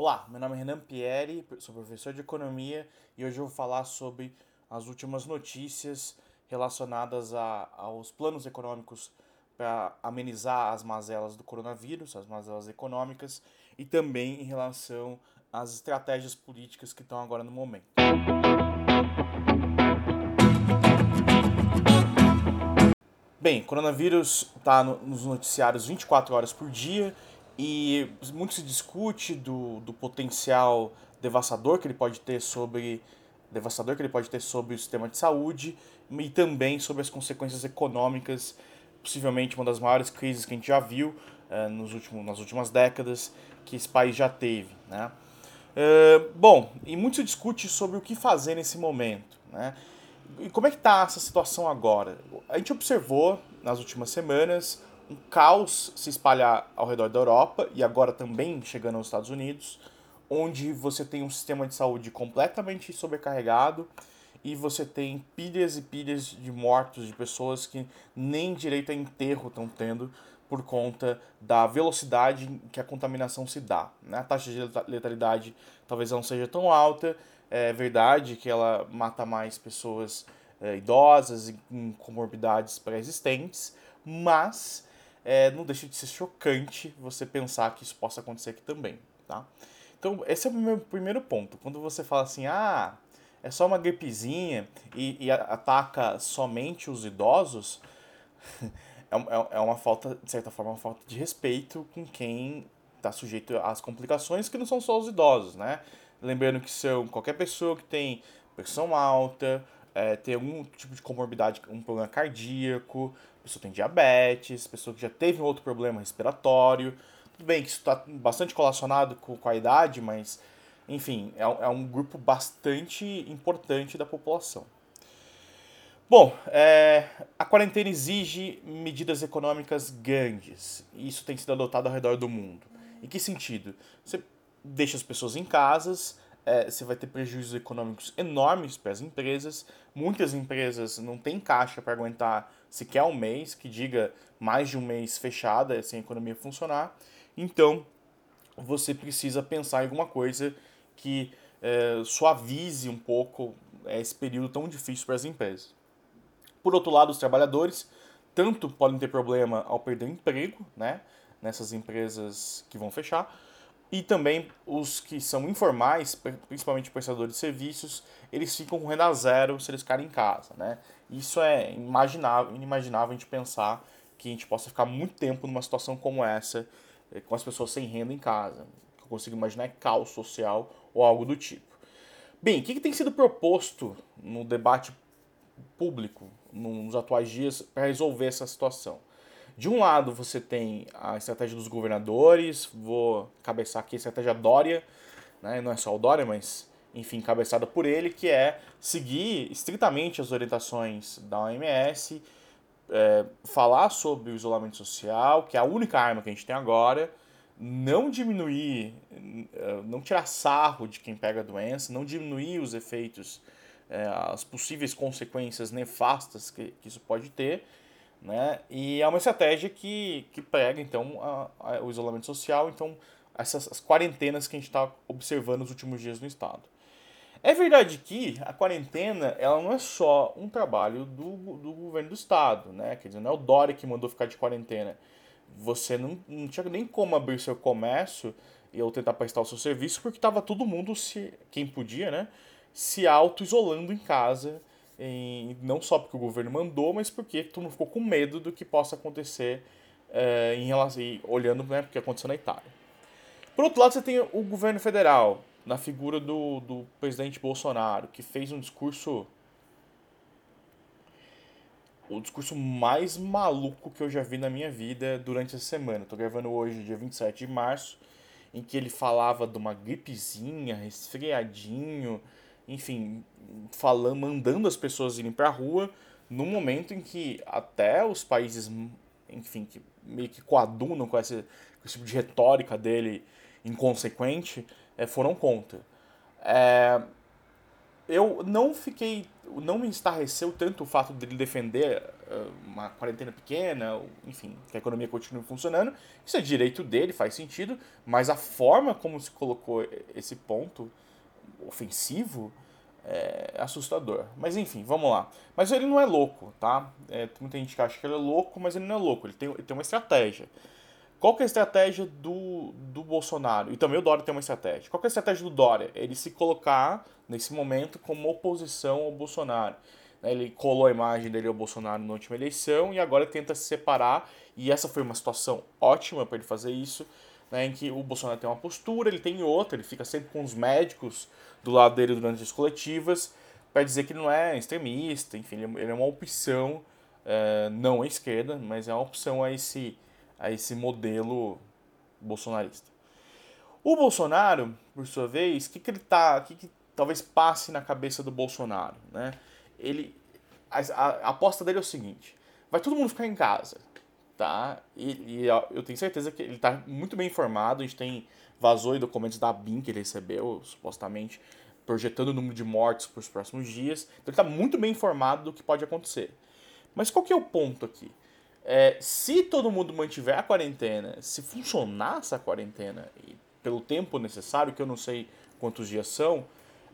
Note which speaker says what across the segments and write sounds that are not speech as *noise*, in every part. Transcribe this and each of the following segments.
Speaker 1: Olá, meu nome é Renan Pieri, sou professor de economia e hoje eu vou falar sobre as últimas notícias relacionadas a, aos planos econômicos para amenizar as mazelas do coronavírus, as mazelas econômicas e também em relação às estratégias políticas que estão agora no momento. Bem, coronavírus está no, nos noticiários 24 horas por dia e muito se discute do, do potencial devastador que ele pode ter sobre devastador que ele pode ter sobre o sistema de saúde e também sobre as consequências econômicas, possivelmente uma das maiores crises que a gente já viu uh, nos últimos, nas últimas décadas que esse país já teve. Né? Uh, bom, e muito se discute sobre o que fazer nesse momento. Né? E como é que está essa situação agora? A gente observou nas últimas semanas um caos se espalhar ao redor da Europa e agora também chegando aos Estados Unidos, onde você tem um sistema de saúde completamente sobrecarregado e você tem pilhas e pilhas de mortos, de pessoas que nem direito a enterro estão tendo por conta da velocidade que a contaminação se dá. Né? A taxa de letalidade talvez não seja tão alta, é verdade que ela mata mais pessoas é, idosas e com comorbidades pré-existentes, mas é, não deixa de ser chocante você pensar que isso possa acontecer aqui também, tá? Então, esse é o meu primeiro ponto. Quando você fala assim, ah, é só uma gripezinha e, e ataca somente os idosos, *laughs* é, é, é uma falta, de certa forma, uma falta de respeito com quem está sujeito às complicações, que não são só os idosos, né? Lembrando que são qualquer pessoa que tem pressão alta, é, tem algum tipo de comorbidade, um problema cardíaco, pessoa tem diabetes, pessoa que já teve um outro problema respiratório. Tudo bem que isso está bastante relacionado com, com a idade, mas, enfim, é, é um grupo bastante importante da população. Bom, é, a quarentena exige medidas econômicas grandes. E isso tem sido adotado ao redor do mundo. Em que sentido? Você deixa as pessoas em casas, é, você vai ter prejuízos econômicos enormes para as empresas. Muitas empresas não têm caixa para aguentar sequer um mês, que diga mais de um mês fechada, sem a economia funcionar. Então, você precisa pensar em alguma coisa que é, suavize um pouco é, esse período tão difícil para as empresas. Por outro lado, os trabalhadores tanto podem ter problema ao perder o emprego, né, nessas empresas que vão fechar, e também os que são informais, principalmente prestadores de serviços, eles ficam com renda zero se eles ficarem em casa, né? Isso é inimaginável, inimaginável a gente pensar que a gente possa ficar muito tempo numa situação como essa, eh, com as pessoas sem renda em casa. O que eu consigo imaginar é caos social ou algo do tipo. Bem, o que, que tem sido proposto no debate público nos atuais dias para resolver essa situação? De um lado, você tem a estratégia dos governadores, vou cabeçar aqui a estratégia Dória, né? não é só o Dória, mas enfim, cabeçada por ele, que é seguir estritamente as orientações da OMS, é, falar sobre o isolamento social, que é a única arma que a gente tem agora, não diminuir, é, não tirar sarro de quem pega a doença, não diminuir os efeitos, é, as possíveis consequências nefastas que, que isso pode ter, né? E é uma estratégia que, que prega, então, a, a, o isolamento social, então, essas as quarentenas que a gente está observando nos últimos dias no Estado. É verdade que a quarentena ela não é só um trabalho do, do governo do Estado, né? Quer dizer, não é o Dória que mandou ficar de quarentena. Você não, não tinha nem como abrir seu comércio ou tentar prestar o seu serviço, porque estava todo mundo, se, quem podia, né? Se auto-isolando em casa em, não só porque o governo mandou, mas porque tu não ficou com medo do que possa acontecer é, em relação, olhando né, porque aconteceu na Itália. Por outro lado, você tem o governo federal, na figura do, do presidente Bolsonaro, que fez um discurso. O discurso mais maluco que eu já vi na minha vida durante essa semana. Estou gravando hoje, dia 27 de março, em que ele falava de uma gripezinha, resfriadinho, enfim, falando, mandando as pessoas irem para a rua, no momento em que até os países, enfim, que meio que coadunam com esse, com esse tipo de retórica dele inconsequente, é, foram contra. É, eu não fiquei. Não me estarreceu tanto o fato dele defender uh, uma quarentena pequena, enfim, que a economia continue funcionando. Isso é direito dele, faz sentido, mas a forma como se colocou esse ponto ofensivo é assustador. Mas enfim, vamos lá. Mas ele não é louco, tá? É, muita gente que acha que ele é louco, mas ele não é louco, ele tem, ele tem uma estratégia. Qual que é a estratégia do, do Bolsonaro? E também o Dória tem uma estratégia. Qual que é a estratégia do Dória? Ele se colocar, nesse momento, como oposição ao Bolsonaro. Né, ele colou a imagem dele ao Bolsonaro na última eleição e agora tenta se separar. E essa foi uma situação ótima para ele fazer isso, né, em que o Bolsonaro tem uma postura, ele tem outra, ele fica sempre com os médicos do lado dele durante as coletivas, para dizer que não é extremista, enfim, ele é uma opção, é, não à esquerda, mas é uma opção a esse a esse modelo bolsonarista. O Bolsonaro, por sua vez, o que, que ele tá, que, que talvez passe na cabeça do Bolsonaro, né? Ele, a, a aposta dele é o seguinte: vai todo mundo ficar em casa, tá? E, e eu tenho certeza que ele está muito bem informado. A gente tem vazou em documentos da BIM que ele recebeu, supostamente projetando o número de mortes para os próximos dias. Então ele está muito bem informado do que pode acontecer. Mas qual que é o ponto aqui? É, se todo mundo mantiver a quarentena, se funcionar essa quarentena e pelo tempo necessário, que eu não sei quantos dias são,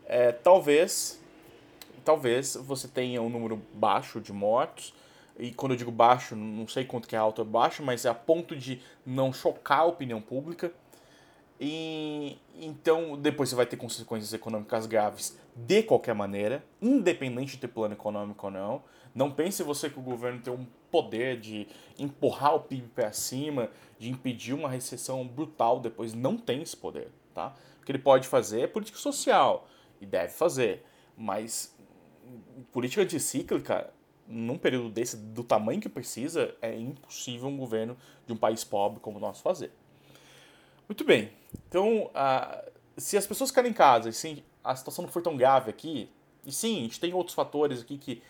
Speaker 1: é, talvez talvez você tenha um número baixo de mortos. E quando eu digo baixo, não sei quanto que é alto ou baixo, mas é a ponto de não chocar a opinião pública. E então depois você vai ter consequências econômicas graves de qualquer maneira, independente de ter plano econômico ou não. Não pense você que o governo tem um poder de empurrar o PIB para cima, de impedir uma recessão brutal depois. Não tem esse poder, tá? O que ele pode fazer é política social, e deve fazer. Mas política anticíclica, num período desse, do tamanho que precisa, é impossível um governo de um país pobre como o nosso fazer. Muito bem. Então, uh, se as pessoas ficarem em casa e sim, a situação não for tão grave aqui, e sim, a gente tem outros fatores aqui que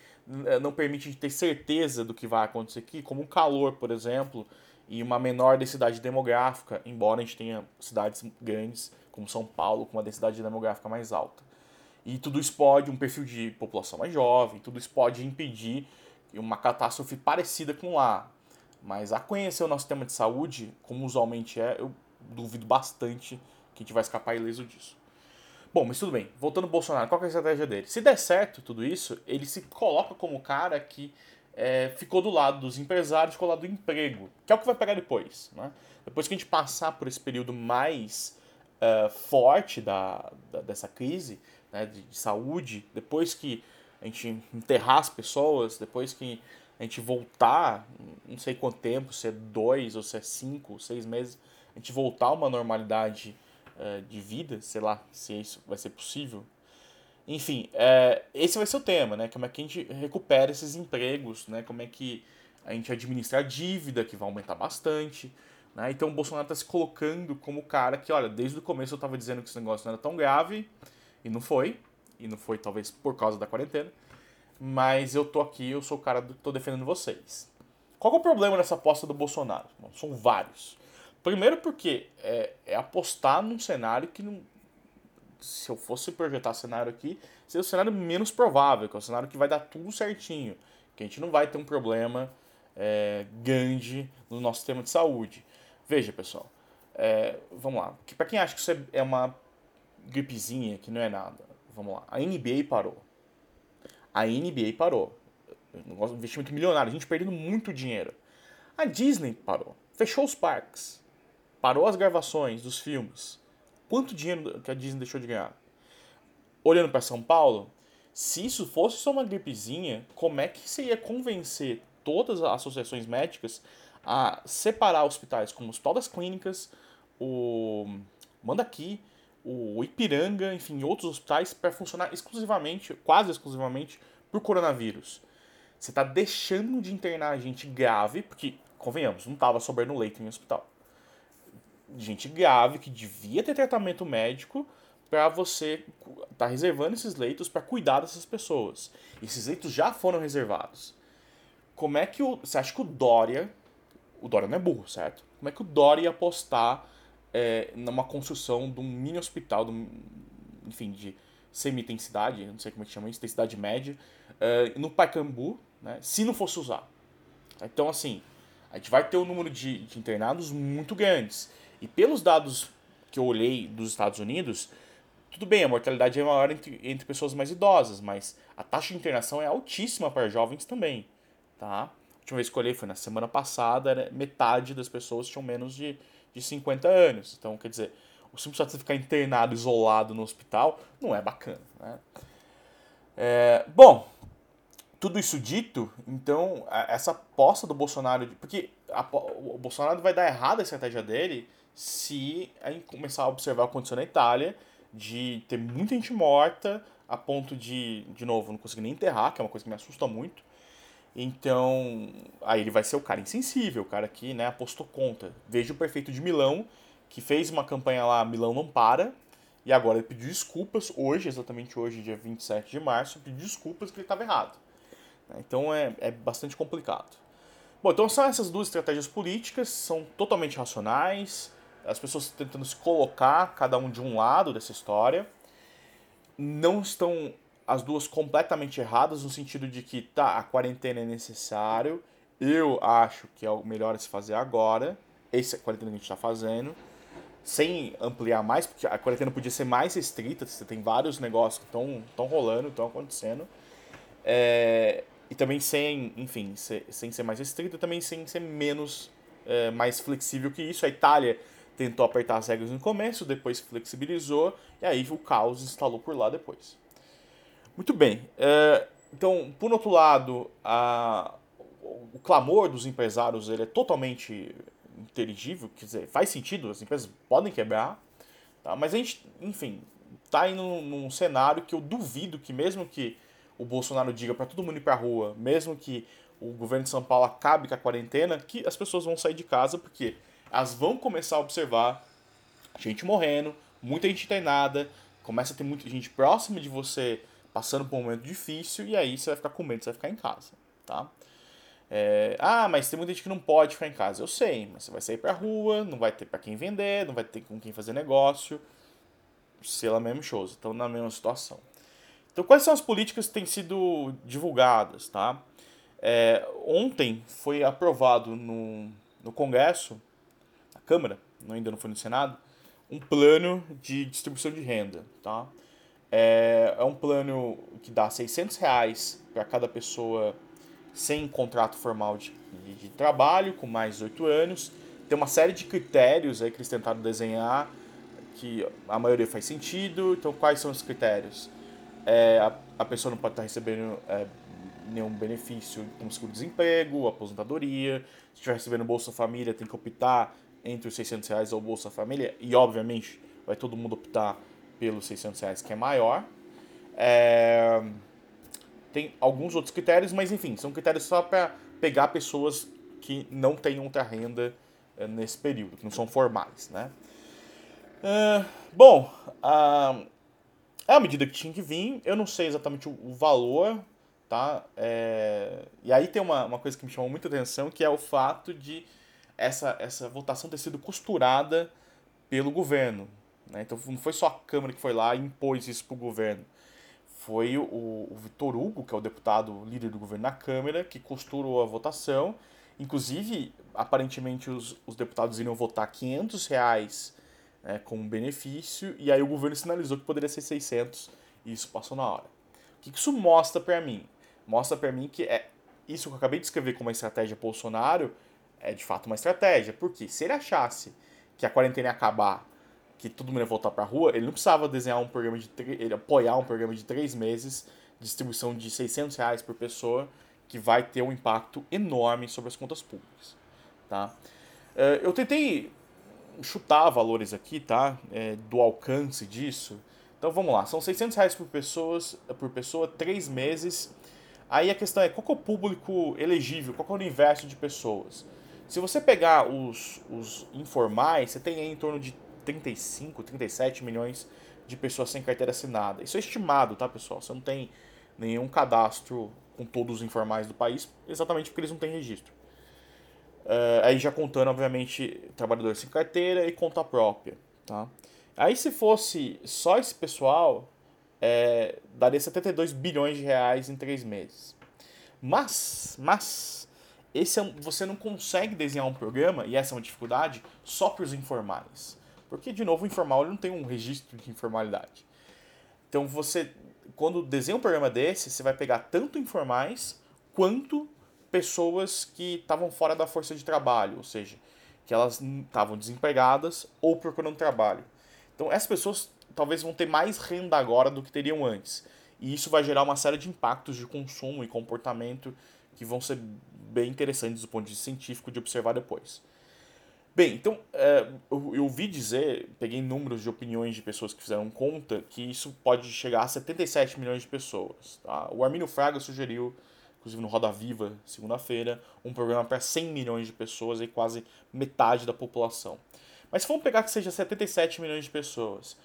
Speaker 1: eh, não permitem ter certeza do que vai acontecer aqui, como o calor, por exemplo, e uma menor densidade demográfica, embora a gente tenha cidades grandes, como São Paulo, com uma densidade demográfica mais alta. E tudo isso pode, um perfil de população mais jovem, tudo isso pode impedir uma catástrofe parecida com lá. Mas a conhecer o nosso sistema de saúde, como usualmente é, eu duvido bastante que a gente vai escapar ileso disso. Bom, mas tudo bem. Voltando ao Bolsonaro, qual é a estratégia dele? Se der certo tudo isso, ele se coloca como cara que é, ficou do lado dos empresários, ficou do lado do emprego, que é o que vai pegar depois. Né? Depois que a gente passar por esse período mais uh, forte da, da, dessa crise né, de, de saúde, depois que a gente enterrar as pessoas, depois que a gente voltar, não sei quanto tempo, se é dois ou se é cinco, seis meses, a gente voltar a uma normalidade uh, de vida, sei lá se isso vai ser possível. Enfim, uh, esse vai ser o tema, né? Como é que a gente recupera esses empregos, né? Como é que a gente administra a dívida, que vai aumentar bastante. Né? Então o Bolsonaro está se colocando como o cara que, olha, desde o começo eu estava dizendo que esse negócio não era tão grave, e não foi, e não foi talvez por causa da quarentena, mas eu tô aqui, eu sou o cara que tô defendendo vocês. Qual é o problema nessa aposta do Bolsonaro? Bom, são vários. Primeiro porque é, é apostar num cenário que não, se eu fosse projetar cenário aqui, seria o cenário menos provável, que é o cenário que vai dar tudo certinho, que a gente não vai ter um problema é, grande no nosso sistema de saúde. Veja, pessoal, é, vamos lá. Que, para quem acha que isso é, é uma gripezinha, que não é nada, vamos lá. A NBA parou. A NBA parou. Um investimento milionário, a gente perdendo muito dinheiro. A Disney parou. Fechou os parques parou as gravações dos filmes, quanto dinheiro que a Disney deixou de ganhar? Olhando para São Paulo, se isso fosse só uma gripezinha, como é que você ia convencer todas as associações médicas a separar hospitais como o Hospital das Clínicas, o Mandaqui, o Ipiranga, enfim, outros hospitais para funcionar exclusivamente, quase exclusivamente, por coronavírus? Você está deixando de internar gente grave, porque, convenhamos, não estava sobrando leito em hospital gente grave que devia ter tratamento médico para você estar tá reservando esses leitos para cuidar dessas pessoas. Esses leitos já foram reservados. Como é que o. Você acha que o Dória. O Dória não é burro, certo? Como é que o Dória ia apostar é, numa construção de um mini hospital, de um, enfim, de semi-intensidade, não sei como é que chama isso, intensidade média, uh, no Pacaembu, né, se não fosse usar. Então, assim, a gente vai ter um número de, de internados muito grandes. E pelos dados que eu olhei dos Estados Unidos, tudo bem, a mortalidade é maior entre, entre pessoas mais idosas, mas a taxa de internação é altíssima para jovens também, tá? A última vez que eu olhei foi na semana passada, metade das pessoas tinham menos de, de 50 anos. Então, quer dizer, o simples fato de ficar internado, isolado no hospital, não é bacana, né? É, bom, tudo isso dito, então, essa aposta do Bolsonaro. Porque a, o Bolsonaro vai dar errado a estratégia dele se a gente começar a observar o que aconteceu na Itália, de ter muita gente morta, a ponto de, de novo, não conseguir nem enterrar, que é uma coisa que me assusta muito. Então, aí ele vai ser o cara insensível, o cara que né, apostou contra. Veja o prefeito de Milão, que fez uma campanha lá, Milão não para, e agora ele pediu desculpas, hoje, exatamente hoje, dia 27 de março, pediu desculpas que ele estava errado. Né? Então é, é bastante complicado. Bom, então são essas duas estratégias políticas, são totalmente racionais, as pessoas tentando se colocar cada um de um lado dessa história. Não estão as duas completamente erradas no sentido de que tá, a quarentena é necessário. Eu acho que é o melhor se fazer agora. Essa é a quarentena que a gente está fazendo. Sem ampliar mais, porque a quarentena podia ser mais restrita. Você tem vários negócios que estão rolando, estão acontecendo. É, e também sem, enfim, ser, sem ser mais restrita, também sem ser menos, é, mais flexível que isso. A Itália tentou apertar as regras no começo, depois flexibilizou, e aí o caos instalou por lá depois. Muito bem. É, então, por outro lado, a, o clamor dos empresários ele é totalmente inteligível, quer dizer, faz sentido, as empresas podem quebrar, tá? mas a gente, enfim, está indo num, cenário que eu duvido que mesmo que o Bolsonaro diga para todo mundo ir para rua, mesmo que o governo de São Paulo acabe com a quarentena, que as pessoas vão sair de casa porque elas vão começar a observar gente morrendo, muita gente internada, começa a ter muita gente próxima de você passando por um momento difícil e aí você vai ficar com medo, você vai ficar em casa, tá? É, ah, mas tem muita gente que não pode ficar em casa. Eu sei, mas você vai sair pra rua, não vai ter para quem vender, não vai ter com quem fazer negócio. Sei lá mesmo shows, estão na mesma situação. Então, quais são as políticas que têm sido divulgadas, tá? É, ontem foi aprovado no, no Congresso, na Câmara, ainda não foi no Senado, um plano de distribuição de renda, tá? É, é um plano que dá 600 reais para cada pessoa sem contrato formal de, de, trabalho, com mais de 8 anos. Tem uma série de critérios aí que eles tentaram desenhar, que a maioria faz sentido. Então, quais são os critérios? é, a, a, pessoa não pode estar recebendo é, nenhum benefício como seguro-desemprego, aposentadoria. Se estiver recebendo Bolsa Família, tem que optar entre os 600 reais ou Bolsa Família. E, obviamente, vai todo mundo optar pelos 600 reais, que é maior. É, tem alguns outros critérios, mas, enfim, são critérios só para pegar pessoas que não têm outra renda é, nesse período, que não são formais, né? Uh, bom, uh, é a medida que tinha que vir, eu não sei exatamente o, o valor, tá? É... E aí tem uma, uma coisa que me chamou muita atenção, que é o fato de essa, essa votação ter sido costurada pelo governo. Né? Então não foi só a Câmara que foi lá e impôs isso para o governo. Foi o, o Vitor Hugo, que é o deputado líder do governo na Câmara, que costurou a votação. Inclusive, aparentemente, os, os deputados iriam votar 500 reais é, como benefício, e aí o governo sinalizou que poderia ser 600 e isso passou na hora. O que isso mostra para mim? Mostra para mim que é isso que eu acabei de escrever como uma estratégia Bolsonaro é de fato uma estratégia, porque se ele achasse que a quarentena ia acabar, que todo mundo ia voltar para rua, ele não precisava desenhar um programa de ele apoiar um programa de três meses, distribuição de 600 reais por pessoa, que vai ter um impacto enorme sobre as contas públicas, tá? É, eu tentei chutar valores aqui, tá? É, do alcance disso. Então vamos lá, são 600 reais por, pessoas, por pessoa, três meses. Aí a questão é qual é o público elegível, qual é o universo de pessoas. Se você pegar os, os informais, você tem em torno de 35, 37 milhões de pessoas sem carteira assinada. Isso é estimado, tá, pessoal? Você não tem nenhum cadastro com todos os informais do país, exatamente porque eles não têm registro. Uh, aí já contando, obviamente, trabalhadores sem carteira e conta própria, tá? Aí se fosse só esse pessoal, é, daria 72 bilhões de reais em três meses. Mas, mas, esse é um, você não consegue desenhar um programa, e essa é uma dificuldade, só para os informais. Porque, de novo, o informal ele não tem um registro de informalidade. Então, você, quando desenha um programa desse, você vai pegar tanto informais quanto pessoas que estavam fora da força de trabalho, ou seja, que elas estavam desempregadas ou procurando trabalho. Então, essas pessoas talvez vão ter mais renda agora do que teriam antes. E isso vai gerar uma série de impactos de consumo e comportamento que vão ser bem interessantes do ponto de vista científico de observar depois. Bem, então, é, eu, ouvi dizer, peguei números de opiniões de pessoas que fizeram conta, que isso pode chegar a 77 milhões de pessoas. Tá? O Arminio Fraga sugeriu, inclusive no Roda Viva, segunda-feira, um programa para 100 milhões de pessoas, e quase metade da população. Mas se vamos pegar que seja 77 milhões de pessoas,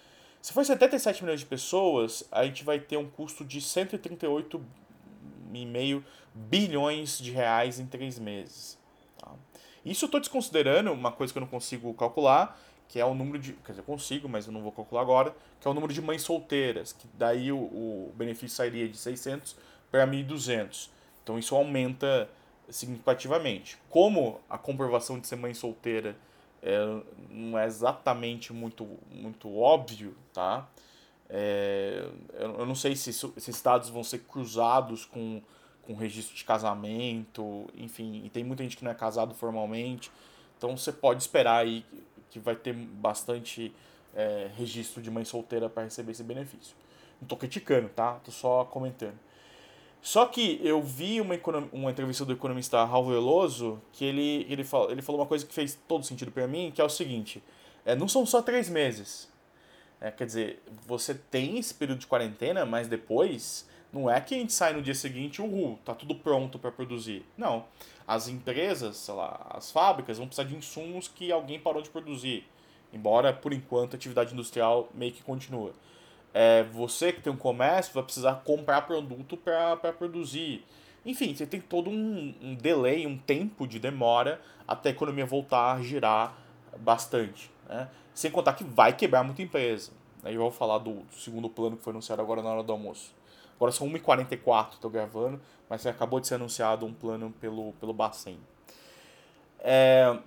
Speaker 1: se for 77 milhões de pessoas, a gente vai ter um custo de 138,5 bilhões de reais em três meses. Tá? Isso eu estou desconsiderando uma coisa que eu não consigo calcular, que é o número de. Quer dizer, eu consigo, mas eu não vou calcular agora, que é o número de mães solteiras, que daí o, o benefício sairia de 600 para 1.200. Então isso aumenta significativamente. Como a comprovação de ser mãe solteira é, não é exatamente muito, muito óbvio, tá? É, eu, eu não sei se esses dados vão ser cruzados com com registro de casamento, enfim, e tem muita gente que não é casado formalmente. Então você pode esperar aí que vai ter bastante é, registro de mãe solteira para receber esse benefício. Não tô criticando, tá? Tô só comentando. Só que eu vi uma, uma entrevista do economista Raul Veloso que ele, ele, falou, ele falou uma coisa que fez todo sentido para mim, que é o seguinte: é, não são só três meses. É, quer dizer, você tem esse período de quarentena, mas depois não é que a gente sai no dia seguinte, uhul, tá tudo pronto para produzir. Não. As empresas, sei lá, as fábricas vão precisar de insumos que alguém parou de produzir. Embora, por enquanto, a atividade industrial meio que continua. É, você que tem um comércio vai precisar comprar produto para produzir. Enfim, você tem todo um, um delay, um tempo de demora até a economia voltar a girar bastante. Né? Sem contar que vai quebrar muita empresa. Aí eu vou falar do segundo plano que foi anunciado agora na hora do almoço. Agora são 1h44, estou gravando, mas acabou de ser anunciado um plano pelo, pelo Bacen. É,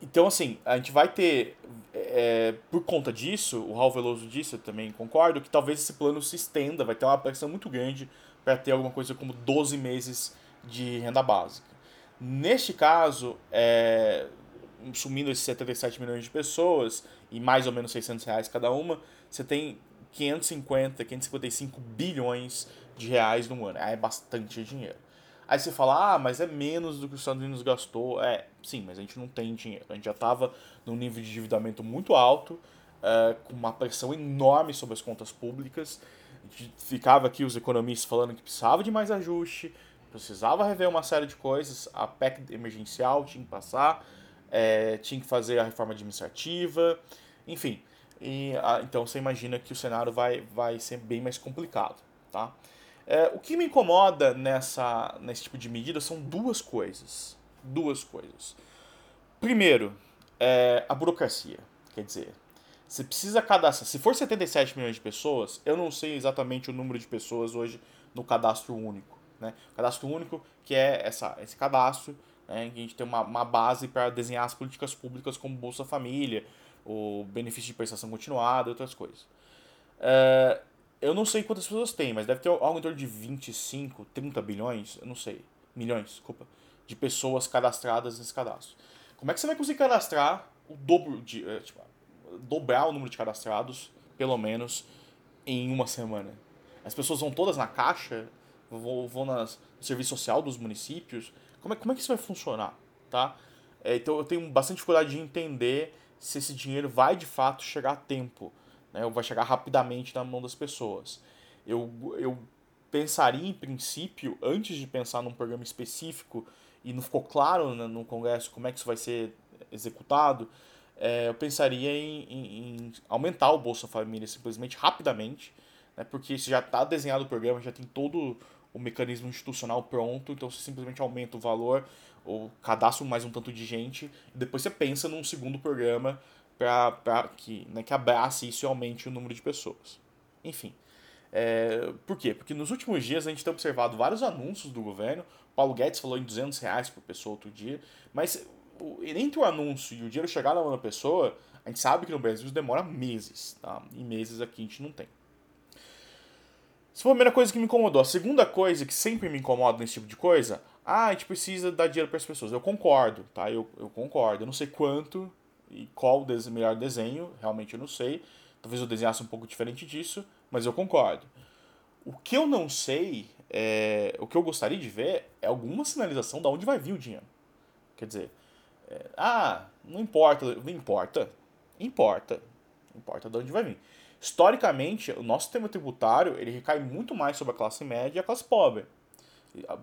Speaker 1: então, assim, a gente vai ter, é, por conta disso, o Raul Veloso disse, eu também concordo, que talvez esse plano se estenda, vai ter uma pressão muito grande para ter alguma coisa como 12 meses de renda básica. Neste caso, é, sumindo esses 77 milhões de pessoas e mais ou menos 600 reais cada uma, você tem 550, 555 bilhões de reais no ano. É bastante dinheiro. Aí você fala, ah, mas é menos do que os Estados Unidos gastou. É, sim, mas a gente não tem dinheiro. A gente já estava num nível de endividamento muito alto, é, com uma pressão enorme sobre as contas públicas. Ficava aqui os economistas falando que precisava de mais ajuste, precisava rever uma série de coisas. A PEC emergencial tinha que passar, é, tinha que fazer a reforma administrativa, enfim. E, ah, então você imagina que o cenário vai, vai ser bem mais complicado. Tá? É, o que me incomoda nessa, nesse tipo de medida são duas coisas. Duas coisas. Primeiro, é a burocracia. Quer dizer, você precisa cadastrar. Se for 77 milhões de pessoas, eu não sei exatamente o número de pessoas hoje no cadastro único. Né? O cadastro único, que é essa, esse cadastro, né, que a gente tem uma, uma base para desenhar as políticas públicas como Bolsa Família, o benefício de prestação continuada e outras coisas. É, eu não sei quantas pessoas tem, mas deve ter algo em torno de 25, 30 bilhões, eu não sei, milhões, desculpa, de pessoas cadastradas nesse cadastro. Como é que você vai conseguir cadastrar o dobro de. É, tipo, dobrar o número de cadastrados, pelo menos, em uma semana? As pessoas vão todas na caixa, vão, vão nas, no serviço social dos municípios. Como é, como é que isso vai funcionar? Tá? É, então eu tenho bastante dificuldade de entender se esse dinheiro vai de fato chegar a tempo, né, ou vai chegar rapidamente na mão das pessoas. Eu, eu pensaria, em princípio, antes de pensar num programa específico, e não ficou claro né, no Congresso como é que isso vai ser executado, é, eu pensaria em, em, em, aumentar o Bolsa Família simplesmente rapidamente, né, porque já está desenhado o programa, já tem todo o mecanismo institucional pronto, então você simplesmente aumenta o valor ou cadastra mais um tanto de gente, e depois você pensa num segundo programa para que, né, que abrace isso e aumente o número de pessoas. Enfim. É, por quê? Porque nos últimos dias a gente tem observado vários anúncios do governo. Paulo Guedes falou em 200 reais por pessoa outro dia. Mas entre o anúncio e o dinheiro chegar na mão da pessoa, a gente sabe que no Brasil isso demora meses. Tá? E meses aqui a gente não tem. Essa foi a primeira coisa que me incomodou. A segunda coisa que sempre me incomoda nesse tipo de coisa, ah, a gente precisa dar dinheiro para as pessoas. Eu concordo, tá? Eu, eu concordo. Eu não sei quanto e qual o melhor desenho, realmente eu não sei. Talvez eu desenhasse um pouco diferente disso, mas eu concordo. O que eu não sei, é, o que eu gostaria de ver é alguma sinalização de onde vai vir o dinheiro. Quer dizer, é, ah, não importa, não importa, importa, importa de onde vai vir. Historicamente, o nosso sistema tributário ele recai muito mais sobre a classe média e a classe pobre.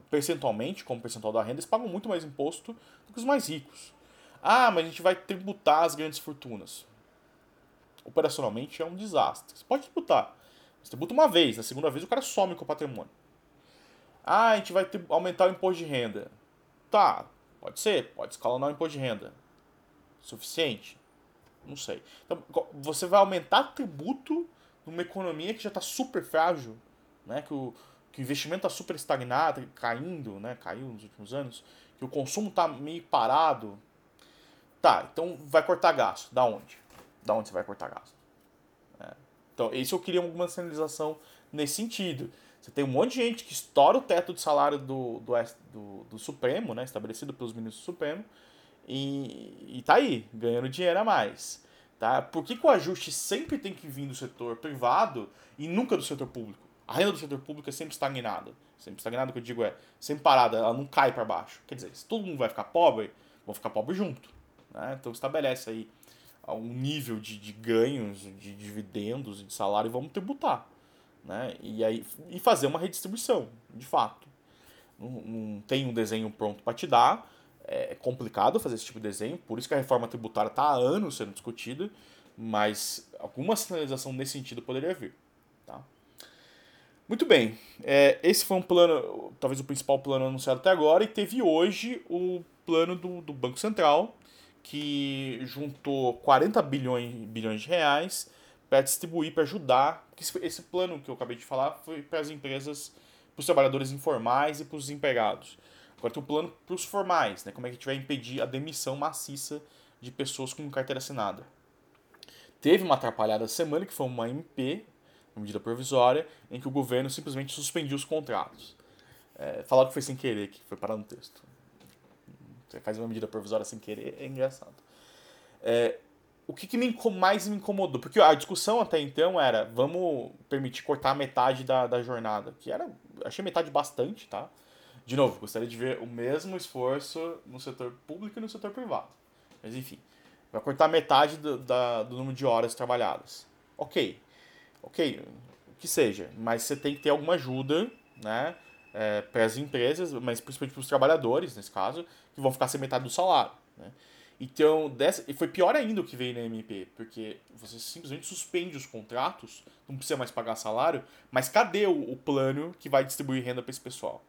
Speaker 1: Percentualmente, como percentual da renda, eles pagam muito mais imposto do que os mais ricos. Ah, mas a gente vai tributar as grandes fortunas. Operacionalmente é um desastre. Você pode tributar. Você tributa uma vez, na segunda vez o cara some com o patrimônio. Ah, a gente vai aumentar o imposto de renda. Tá, pode ser, pode escalonar o imposto de renda. Suficiente? Não sei. Então, você vai aumentar tributo numa economia que já está super frágil, né? que, o, que o investimento está super estagnado, caindo, né? caiu nos últimos anos, que o consumo está meio parado. Tá, então vai cortar gasto. Da onde? Da onde você vai cortar gasto? É. Então, isso eu queria alguma sinalização nesse sentido. Você tem um monte de gente que estoura o teto de salário do, do, do, do Supremo, né, estabelecido pelos ministros do Supremo, e, e tá aí, ganhando dinheiro a mais. Tá? Por que, que o ajuste sempre tem que vir do setor privado e nunca do setor público? A renda do setor público é sempre estagnada. Sempre estagnada, o que eu digo é sempre parada, ela não cai para baixo. Quer dizer, se todo mundo vai ficar pobre, vão ficar pobre junto. Né? Então estabelece aí um nível de, de ganhos, de dividendos, de salário e vamos tributar. Né? E, aí, e fazer uma redistribuição, de fato. Não, não tem um desenho pronto para te dar, é complicado fazer esse tipo de desenho, por isso que a reforma tributária está há anos sendo discutida, mas alguma sinalização nesse sentido poderia vir. Tá? Muito bem, é, esse foi um plano, talvez o principal plano anunciado até agora, e teve hoje o plano do, do Banco Central, que juntou 40 bilhões, bilhões de reais para distribuir, para ajudar. Esse plano que eu acabei de falar foi para as empresas, para os trabalhadores informais e para os empregados. Agora tem o plano para os formais, né? Como é que a gente vai impedir a demissão maciça de pessoas com carteira assinada. Teve uma atrapalhada semana que foi uma MP, uma medida provisória, em que o governo simplesmente suspendiu os contratos. É, falaram que foi sem querer, que foi parar no texto. Você faz uma medida provisória sem querer, é engraçado. É, o que, que me, mais me incomodou? Porque a discussão até então era, vamos permitir cortar metade da, da jornada, que era, achei metade bastante, tá? De novo, gostaria de ver o mesmo esforço no setor público e no setor privado. Mas enfim, vai cortar metade do, da, do número de horas trabalhadas. Ok, ok, o que seja, mas você tem que ter alguma ajuda, né? É, para as empresas, mas principalmente para os trabalhadores, nesse caso, que vão ficar sem metade do salário. Né? Então, dessa, e foi pior ainda o que veio na MP, porque você simplesmente suspende os contratos, não precisa mais pagar salário, mas cadê o, o plano que vai distribuir renda para esse pessoal?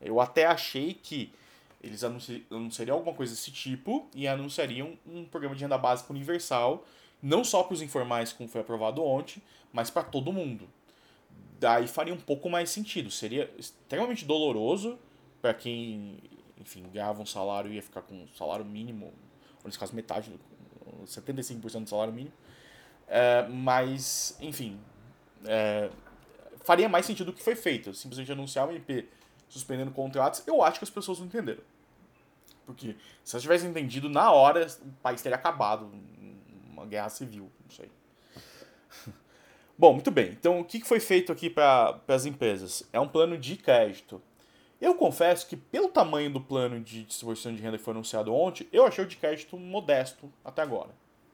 Speaker 1: Eu até achei que eles anunciariam alguma coisa desse tipo e anunciariam um programa de renda básica universal, não só para os informais, como foi aprovado ontem, mas para todo mundo. Daí faria um pouco mais sentido. Seria extremamente doloroso para quem, enfim, ganhava um salário e ia ficar com um salário mínimo, ou nesse caso metade, 75% do salário mínimo. É, mas, enfim, é, faria mais sentido do que foi feito. Simplesmente anunciar o MP suspendendo contratos, eu acho que as pessoas não entenderam. Porque se elas tivessem entendido na hora, o país teria acabado. Uma guerra civil, não sei. *laughs* Bom, muito bem. Então, o que foi feito aqui para as empresas? É um plano de crédito. Eu confesso que, pelo tamanho do plano de distribuição de renda que foi anunciado ontem, eu achei o de crédito modesto até agora.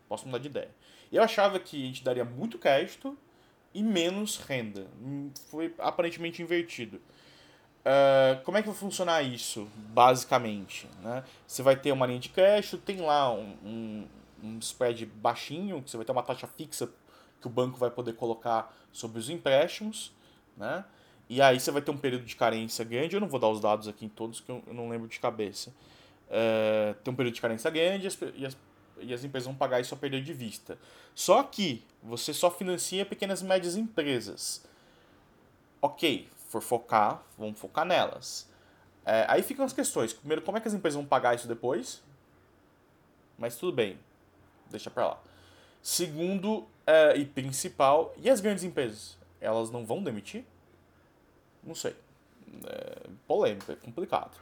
Speaker 1: Posso mudar de ideia. Eu achava que a gente daria muito crédito e menos renda. Foi aparentemente invertido. Uh, como é que vai funcionar isso, basicamente? Né? Você vai ter uma linha de crédito, tem lá um, um, um spread baixinho, que você vai ter uma taxa fixa que o banco vai poder colocar sobre os empréstimos, né? E aí você vai ter um período de carência grande, eu não vou dar os dados aqui em todos, que eu não lembro de cabeça. Uh, tem um período de carência grande e, as, e, as, e as empresas vão pagar isso a perder de vista. Só que você só financia pequenas e médias empresas. Ok, for focar, vamos focar nelas. É, aí ficam as questões. Primeiro, como é que as empresas vão pagar isso depois? Mas tudo bem, deixa pra lá. Segundo é, e principal, e as grandes empresas? Elas não vão demitir? Não sei. É polêmico, é complicado.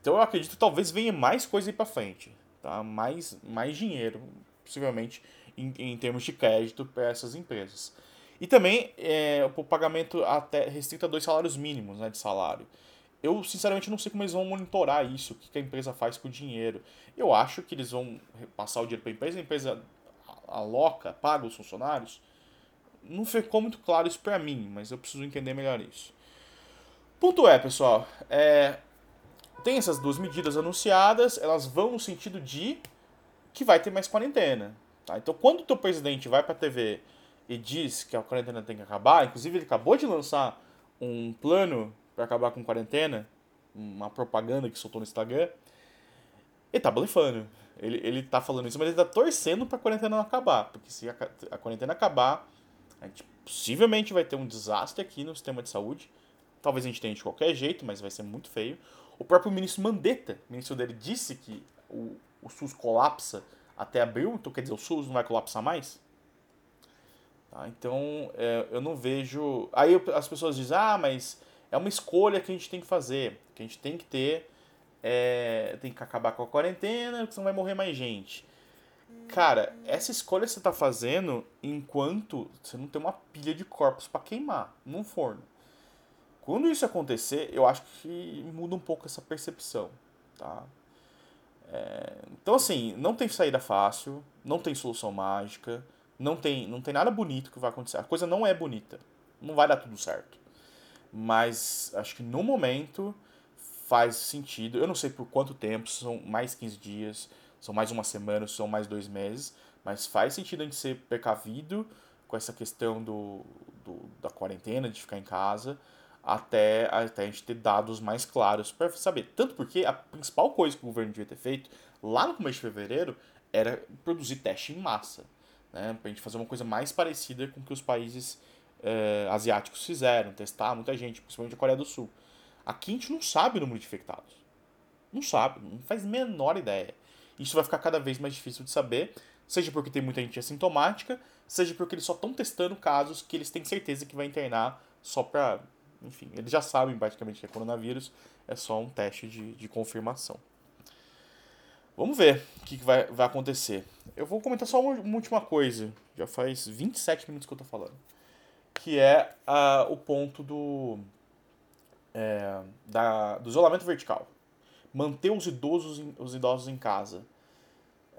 Speaker 1: Então eu acredito que talvez venha mais coisa aí pra frente. Tá? Mais, mais dinheiro, possivelmente, em, em termos de crédito para essas empresas. E também é, o pagamento até restrito a dois salários mínimos né, de salário. Eu, sinceramente, não sei como eles vão monitorar isso, o que a empresa faz com o dinheiro. Eu acho que eles vão passar o dinheiro para a empresa, a empresa aloca, paga os funcionários. Não ficou muito claro isso para mim, mas eu preciso entender melhor isso. Ponto é, pessoal, é, tem essas duas medidas anunciadas, elas vão no sentido de que vai ter mais quarentena. Tá? Então, quando o teu presidente vai para a TV e diz que a quarentena tem que acabar, inclusive ele acabou de lançar um plano para acabar com quarentena, uma propaganda que soltou no Instagram, ele tá blefando. Ele, ele tá falando isso, mas ele tá torcendo pra quarentena não acabar. Porque se a, a quarentena acabar, a gente possivelmente vai ter um desastre aqui no sistema de saúde. Talvez a gente tenha de qualquer jeito, mas vai ser muito feio. O próprio ministro Mandetta, o ministro dele, disse que o, o SUS colapsa até abril, então quer dizer, o SUS não vai colapsar mais? Tá? Então, é, eu não vejo. Aí as pessoas dizem, ah, mas é uma escolha que a gente tem que fazer, que a gente tem que ter. É, tem que acabar com a quarentena, porque senão vai morrer mais gente. Cara, essa escolha você está fazendo enquanto você não tem uma pilha de corpos para queimar num forno. Quando isso acontecer, eu acho que muda um pouco essa percepção, tá? É, então, assim, não tem saída fácil, não tem solução mágica, não tem, não tem nada bonito que vai acontecer. A coisa não é bonita, não vai dar tudo certo. Mas acho que no momento faz sentido. Eu não sei por quanto tempo, são mais 15 dias, são mais uma semana, são mais dois meses, mas faz sentido a gente ser precavido com essa questão do, do da quarentena, de ficar em casa até, até a gente ter dados mais claros para saber. Tanto porque a principal coisa que o governo devia ter feito lá no começo de fevereiro era produzir teste em massa. Né, para a gente fazer uma coisa mais parecida com que os países eh, asiáticos fizeram, testar muita gente, principalmente a Coreia do Sul. Aqui a gente não sabe o número de infectados. Não sabe, não faz menor ideia. Isso vai ficar cada vez mais difícil de saber, seja porque tem muita gente assintomática, seja porque eles só estão testando casos que eles têm certeza que vai internar só para enfim, eles já sabem praticamente que é coronavírus, é só um teste de, de confirmação. Vamos ver o que, que vai, vai acontecer. Eu vou comentar só uma, uma, última coisa, já faz 27 minutos que eu tô falando, que é uh, o ponto do, é, da, do isolamento vertical. Manter os idosos, os idosos em casa.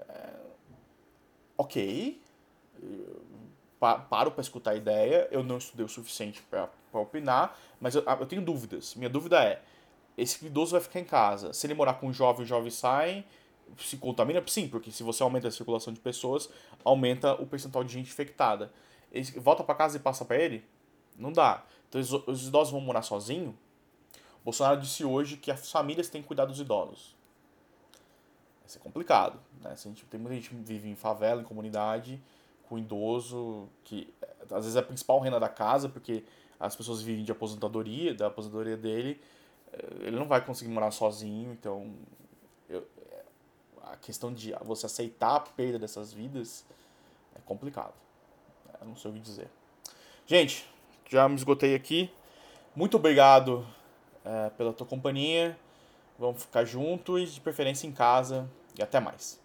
Speaker 1: É, ok, paro para escutar a ideia, eu não estudei o suficiente para opinar, mas eu, eu, tenho dúvidas. Minha dúvida é: esse idoso vai ficar em casa. Se ele morar com um jovem, o jovem sai, se contamina? Sim, porque se você aumenta a circulação de pessoas, aumenta o percentual de gente infectada. Ele volta para casa e passa para ele? Não dá. Então os idosos vão morar sozinhos? Bolsonaro disse hoje que as famílias têm que cuidar dos idosos. Vai ser complicado. Né? Se a gente, tem muita gente que vive em favela, em comunidade com idoso, que às vezes é a principal renda da casa, porque as pessoas vivem de aposentadoria, da aposentadoria dele, eh, ele não vai conseguir morar sozinho, então eu, a questão de você aceitar a perda dessas vidas é complicado. Eu não sei o que dizer. Gente, já me esgotei aqui. Muito obrigado é, pela tua companhia. Vamos ficar juntos, de preferência em casa. E até mais.